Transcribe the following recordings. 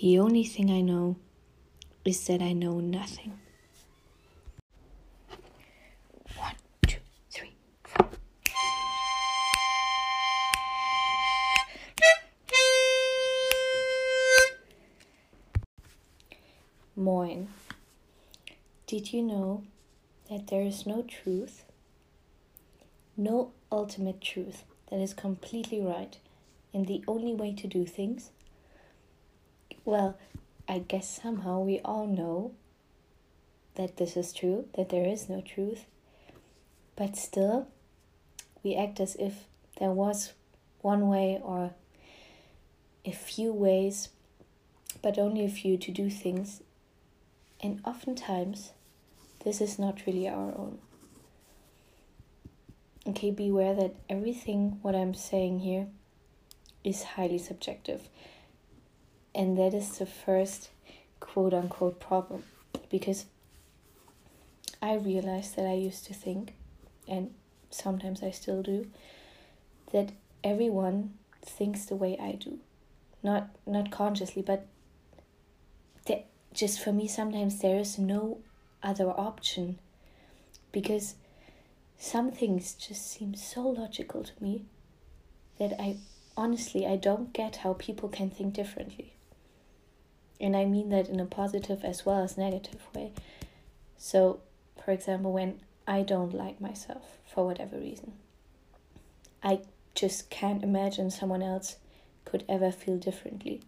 The only thing I know is that I know nothing. One, two, three, four. Moin. Did you know that there is no truth, no ultimate truth that is completely right and the only way to do things? Well, I guess somehow we all know that this is true, that there is no truth, but still we act as if there was one way or a few ways, but only a few to do things, and oftentimes this is not really our own. Okay, beware that everything what I'm saying here is highly subjective. And that is the first quote unquote problem. Because I realized that I used to think, and sometimes I still do, that everyone thinks the way I do. Not not consciously, but that just for me sometimes there is no other option because some things just seem so logical to me that I honestly I don't get how people can think differently. And I mean that in a positive as well as negative way. So, for example, when I don't like myself for whatever reason, I just can't imagine someone else could ever feel differently.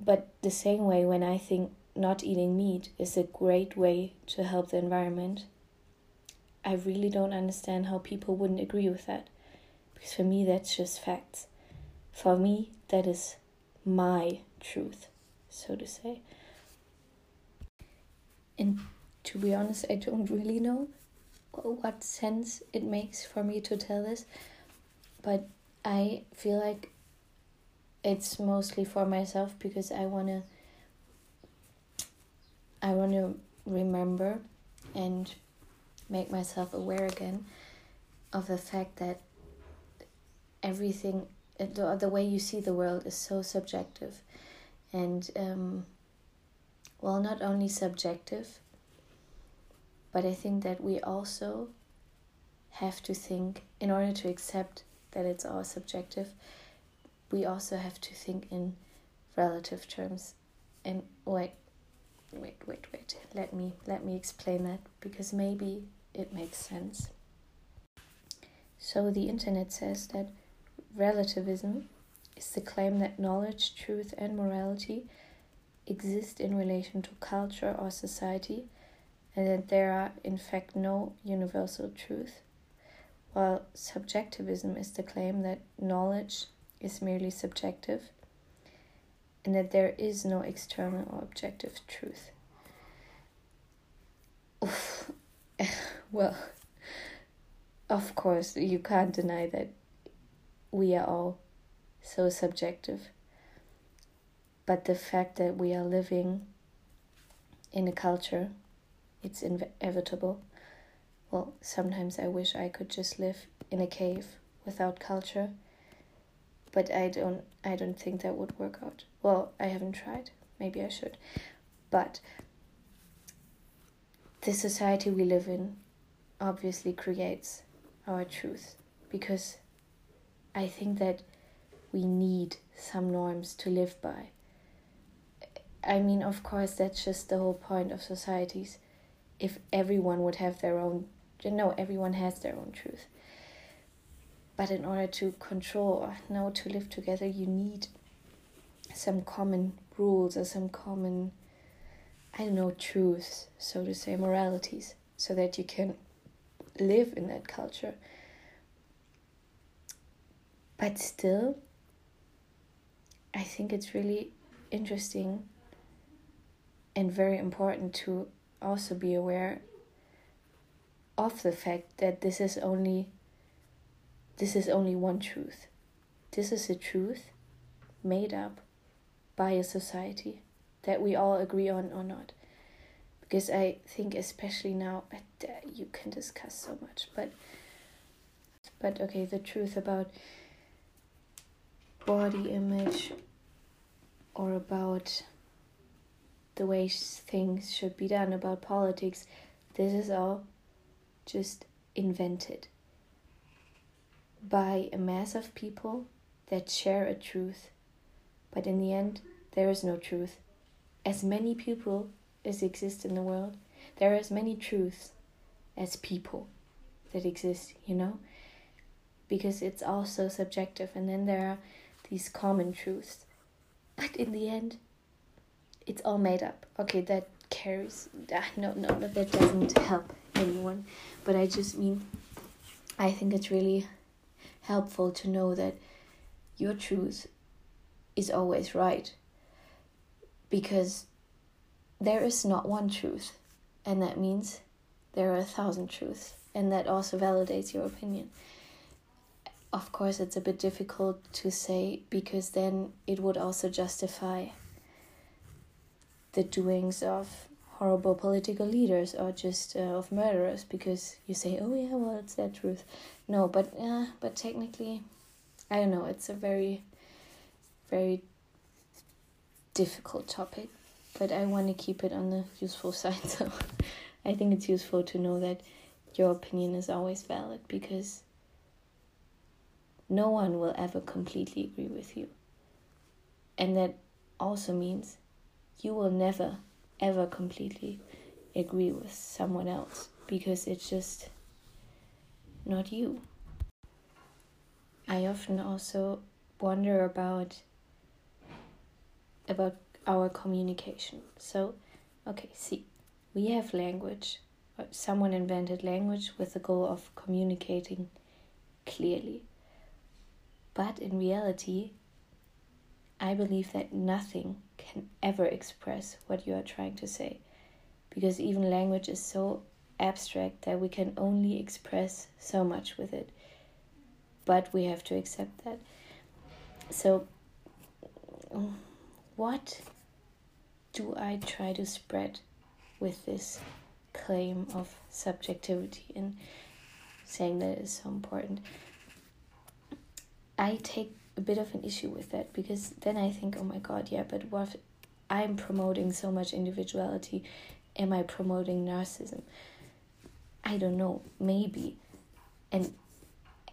But the same way, when I think not eating meat is a great way to help the environment, I really don't understand how people wouldn't agree with that. Because for me, that's just facts. For me, that is my truth, so to say. And to be honest, I don't really know what sense it makes for me to tell this, but I feel like it's mostly for myself because I want to I want to remember and make myself aware again of the fact that everything the, the way you see the world is so subjective and um, well not only subjective but i think that we also have to think in order to accept that it's all subjective we also have to think in relative terms. And wait wait wait wait. Let me let me explain that because maybe it makes sense. So the internet says that relativism is the claim that knowledge, truth, and morality exist in relation to culture or society, and that there are, in fact, no universal truth, while subjectivism is the claim that knowledge is merely subjective and that there is no external or objective truth. well, of course, you can't deny that we are all so subjective. But the fact that we are living in a culture, it's inevitable. Well, sometimes I wish I could just live in a cave without culture, but I don't I don't think that would work out. Well, I haven't tried. Maybe I should. But the society we live in obviously creates our truth because I think that we need some norms to live by. I mean, of course, that's just the whole point of societies. If everyone would have their own, you know, everyone has their own truth. But in order to control know to live together, you need some common rules or some common, I don't know, truths, so to say, moralities, so that you can live in that culture. But still, I think it's really interesting and very important to also be aware of the fact that this is only this is only one truth. This is a truth made up by a society that we all agree on or not. Because I think especially now uh, you can discuss so much, but but okay, the truth about body image or about the way things should be done, about politics. This is all just invented by a mass of people that share a truth. But in the end, there is no truth. As many people as exist in the world, there are as many truths as people that exist, you know? Because it's all so subjective, and then there are these common truths. But in the end, it's all made up. Okay, that carries. Ah, no, no, that doesn't help anyone. But I just mean, I think it's really helpful to know that your truth is always right. Because there is not one truth, and that means there are a thousand truths, and that also validates your opinion. Of course, it's a bit difficult to say because then it would also justify the doings of horrible political leaders or just uh, of murderers because you say oh yeah well it's their truth. No but uh, but technically i don't know it's a very very difficult topic but i want to keep it on the useful side so i think it's useful to know that your opinion is always valid because no one will ever completely agree with you and that also means you will never ever completely agree with someone else because it's just not you. I often also wonder about about our communication. So, okay, see, we have language. Someone invented language with the goal of communicating clearly. But in reality, I believe that nothing can ever express what you are trying to say. Because even language is so abstract that we can only express so much with it. But we have to accept that. So, what do I try to spread with this claim of subjectivity and saying that it is so important? I take a bit of an issue with that because then I think, oh my god, yeah, but what I'm promoting so much individuality, am I promoting narcissism? I don't know, maybe. And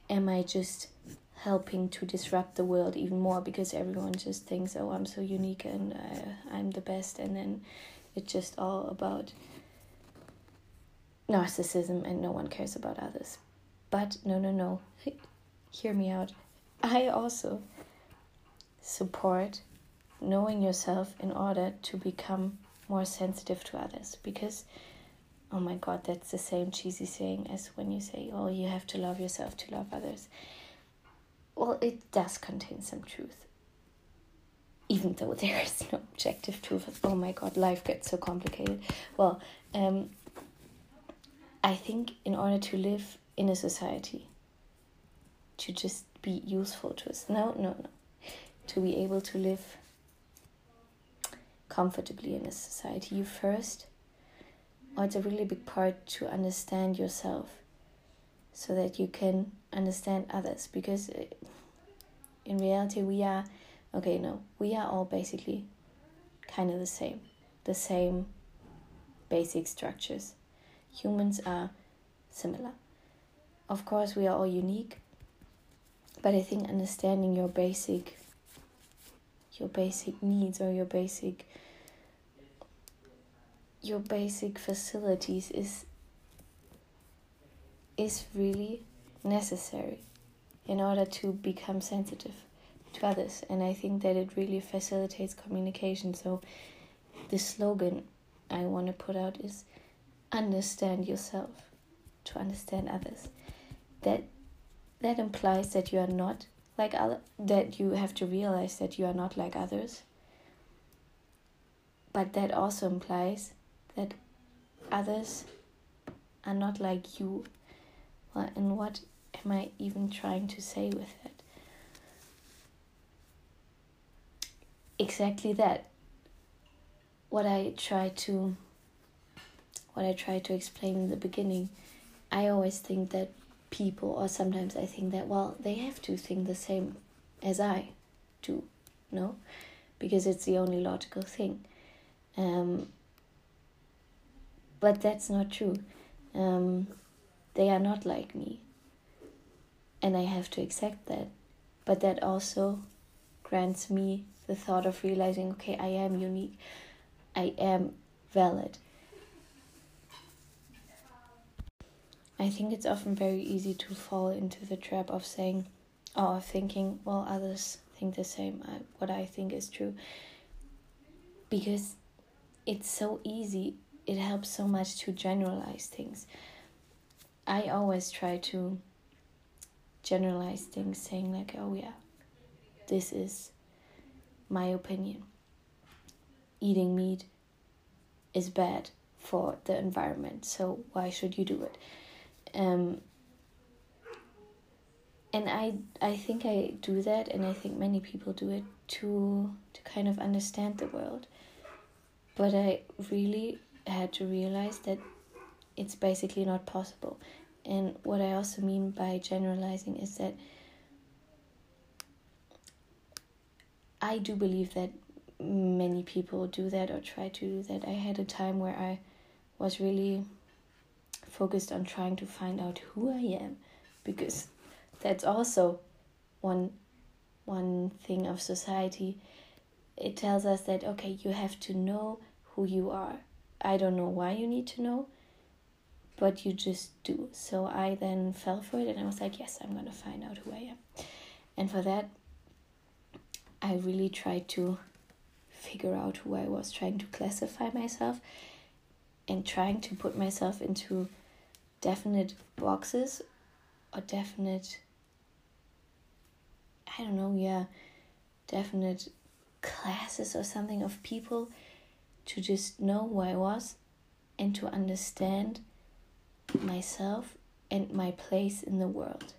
am I just helping to disrupt the world even more because everyone just thinks, oh, I'm so unique and uh, I'm the best, and then it's just all about narcissism and no one cares about others. But no, no, no. Hear me out. I also support knowing yourself in order to become more sensitive to others because oh my god that's the same cheesy saying as when you say oh you have to love yourself to love others. Well it does contain some truth even though there is no objective truth. Oh my god life gets so complicated. Well um i think in order to live in a society to just be useful to us. No, no, no. To be able to live comfortably in a society, you first, or it's a really big part to understand yourself so that you can understand others because uh, in reality we are okay no we are all basically kind of the same the same basic structures humans are similar of course we are all unique but I think understanding your basic your basic needs or your basic your basic facilities is is really necessary in order to become sensitive to others. And i think that it really facilitates communication. So the slogan i want to put out is understand yourself to understand others. That that implies that you are not like other that you have to realize that you are not like others. But that also implies that others are not like you. Well, and what am i even trying to say with that? Exactly that. What i try to what i try to explain in the beginning i always think that people, or sometimes I think that, well, they have to think the same as I do, no? because it's the only logical thing. Um, but that's not true. Um, they are not like me. And I have to accept that. But that also grants me the thought of realizing okay, I am unique, I am valid. I think it's often very easy to fall into the trap of saying, oh, or thinking, well, others think the same, I, what I think is true. Because it's so easy, it helps so much to generalize things. I always try to generalize things, saying, like, oh, yeah, this is my opinion. Eating meat is bad for the environment, so why should you do it? Um, and I I think I do that, and I think many people do it to to kind of understand the world. But I really had to realize that it's basically not possible. And what I also mean by generalizing is that I do believe that many people do that or try to do that. I had a time where I was really focused on trying to find out who I am because that's also one one thing of society. It tells us that okay, you have to know who you are. I don't know why you need to know, but you just do. So I then fell for it and I was like, yes, I'm going to find out who I am. And for that, I really tried to figure out who I was, trying to classify myself and trying to put myself into definite boxes or definite, I don't know, yeah, definite classes or something of people to just know who I was and to understand myself and my place in the world.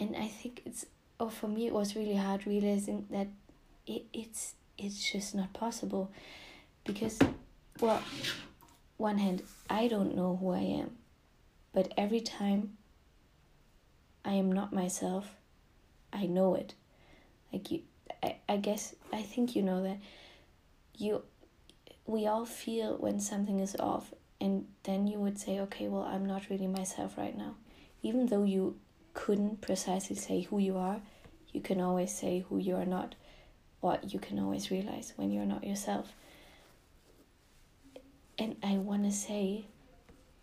And I think it's oh for me it was really hard realizing that it, it's it's just not possible because well one hand i don't know who i am but every time i am not myself i know it like you i, I guess i think you know that you we all feel when something is off and then you would say okay well i'm not really myself right now even though you couldn't precisely say who you are, you can always say who you are not, or you can always realize when you're not yourself. And I want to say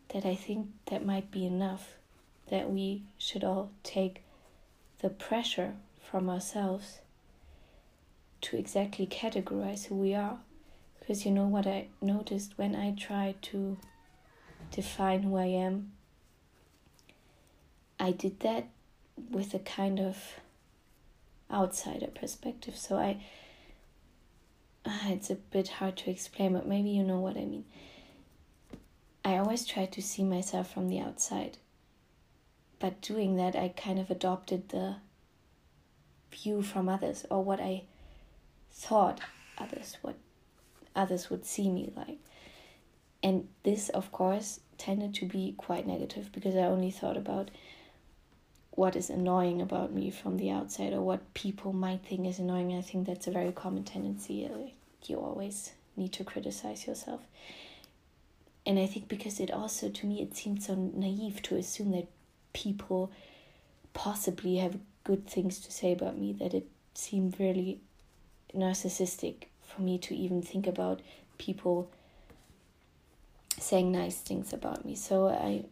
that I think that might be enough, that we should all take the pressure from ourselves to exactly categorize who we are. Because you know what I noticed when I tried to define who I am I did that with a kind of outsider perspective. So I, uh, it's a bit hard to explain, but maybe you know what I mean. I always try to see myself from the outside. But doing that, I kind of adopted the view from others or what I thought others what others would see me like. And this, of course, tended to be quite negative because I only thought about what is annoying about me from the outside or what people might think is annoying. I think that's a very common tendency. Uh, you always need to criticize yourself. And I think because it also, to me, it seems so naive to assume that people possibly have good things to say about me, that it seemed really narcissistic for me to even think about people saying nice things about me. So I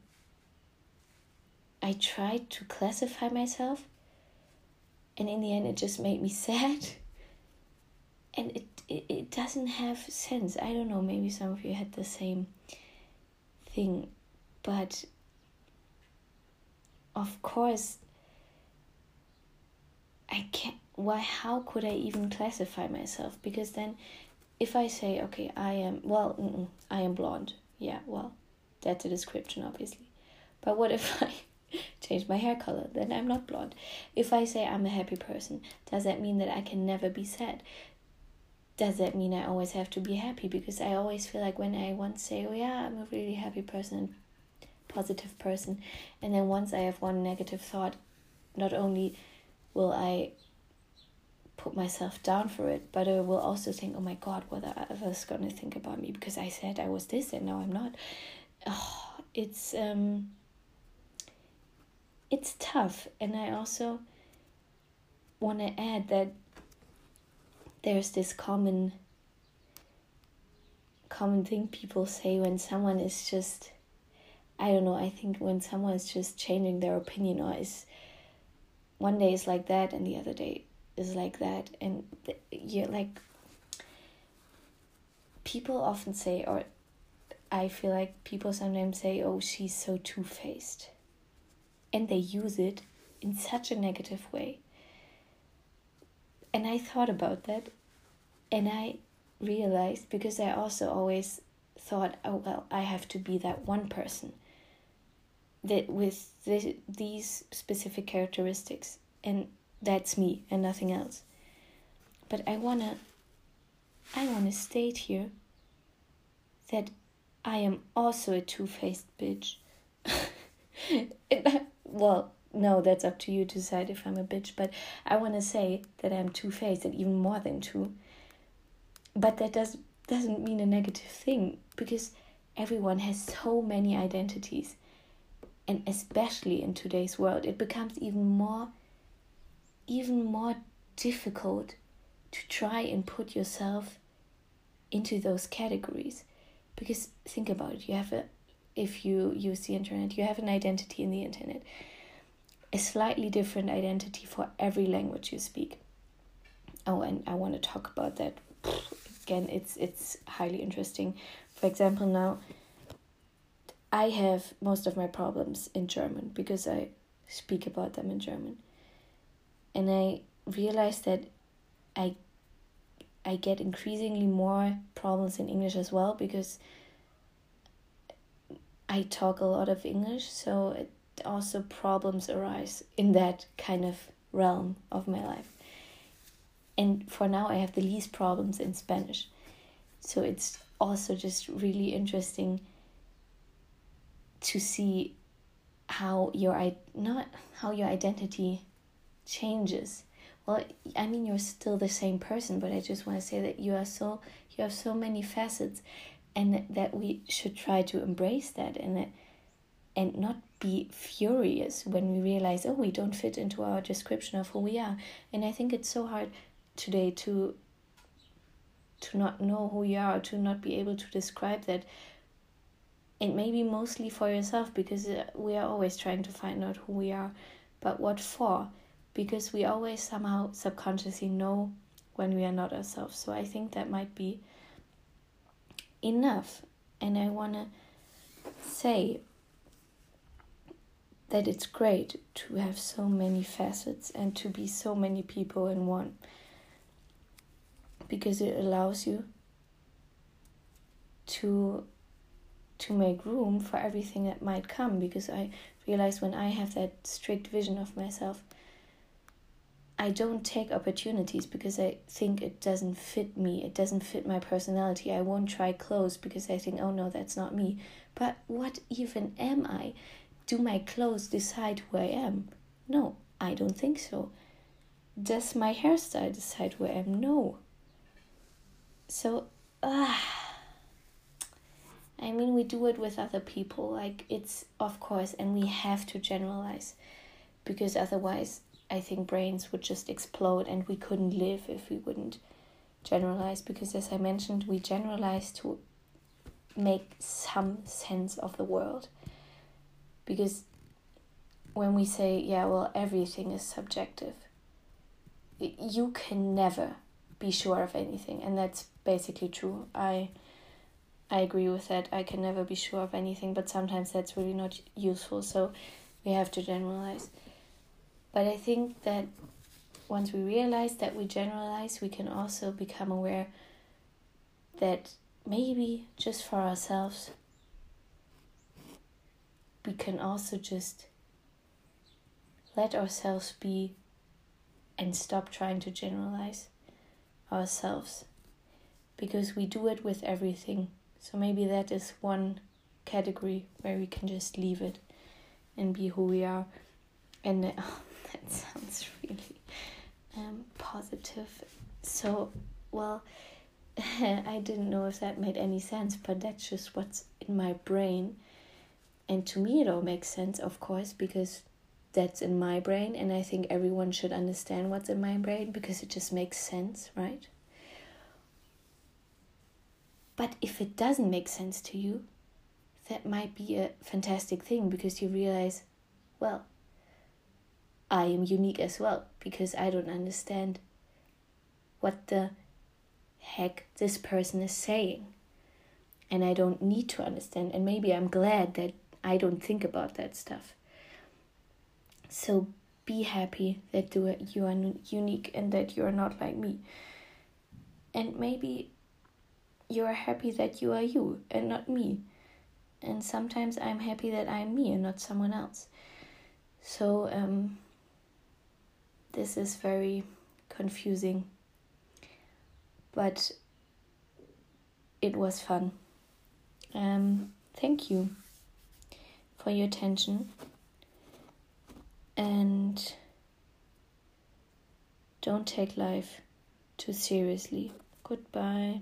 I tried to classify myself, and in the end, it just made me sad. And it, it, it doesn't have sense. I don't know, maybe some of you had the same thing, but of course, I can't. Why? How could I even classify myself? Because then, if I say, okay, I am well, I am blonde. Yeah, well, that's a description, obviously. But what if I change my hair color, then I'm not blonde. If I say I'm a happy person, does that mean that I can never be sad? Does that mean I always have to be happy? Because I always feel like when I once say, oh yeah, I'm a really happy person, positive person, and then once I have one negative thought, not only will I put myself down for it, but I will also think, oh my god, what are others gonna think about me because I said I was this and now I'm not. Oh, it's um it's tough and I also want to add that there's this common common thing people say when someone is just I don't know, I think when someone is just changing their opinion or is one day is like that and the other day is like that and you're like people often say or I feel like people sometimes say, "Oh, she's so two-faced." And they use it in such a negative way. And I thought about that and I realized because I also always thought, "Oh, well, I have to be that one person." That with this, these specific characteristics and that's me and nothing else. But I wanna I wanna state here that I am also a two faced bitch. well, no, that's up to you to decide if I'm a bitch, but I wanna say that I'm two faced and even more than two. But that does doesn't mean a negative thing because everyone has so many identities. And especially in today's world, it becomes even more even more difficult to try and put yourself into those categories because think about it you have a if you use the internet you have an identity in the internet. A slightly different identity for every language you speak. Oh and i want to talk about that. Again it's it's highly interesting. For example now i have most of my problems in german because i speak about them in german. And I realized that I I get increasingly more problems in English as well because I talk a lot of English, so it also problems arise in that kind of realm of my life. And for now, I have the least problems in Spanish. So it's also just really interesting to see how your not how your identity changes well i mean you're still the same person but i just want to say that you are so you have so many facets and that we should try to embrace that and and not be furious when we realize oh we don't fit into our description of who we are. And i think it's so hard today to to not know who you are to not be able to describe that. It may be mostly for yourself because uh, we are always trying to find out who we are. But what for? Because we always somehow subconsciously know when we are not ourselves. So I think that might be enough. And I want to say that it's great to have so many facets and to be so many people in one because it allows you to to make room for everything that might come because i realize when i have that strict vision of myself I don't take opportunities because I think it doesn't fit me. It doesn't fit my personality. I won't try clothes because I think, oh no, that's not me. But what even am I? Do my clothes decide who I am? No, I don't think so. Does my hairstyle decide who I am? No. So, ah. I mean, we do it with other people. Like, it's, of course, and we have to generalize because otherwise I think brains would just explode and we couldn't live if we wouldn't generalize because as I mentioned we generalize to make some sense of the world. Because when we say yeah well everything is subjective you can never be sure of anything. And that's basically true. I i agree with that. I can never be sure of anything but sometimes that's really not useful. So we have to generalize but I think that once we realize that we generalize, we can also become aware that maybe just for ourselves, we can also just let ourselves be and stop trying to generalize ourselves because we do it with everything. So maybe that is one category where we can just leave it and be who we are. And oh, that sounds really um, positive. So, well, I didn't know if that made any sense, but that's just what's in my brain. And to me, it all makes sense, of course, because that's in my brain, and I think everyone should understand what's in my brain because it just makes sense, right? But if it doesn't make sense to you, that might be a fantastic thing because you realize, well, I am unique as well because I don't understand what the heck this person is saying. And I don't need to understand. And maybe I'm glad that I don't think about that stuff. So be happy that you are, unique and that you are not like me. And maybe you are happy that you are you and not me. And sometimes I'm happy that I'm me and not someone else. So, um, this is very confusing, but it was fun. Um, thank you for your attention and don't take life too seriously. Goodbye.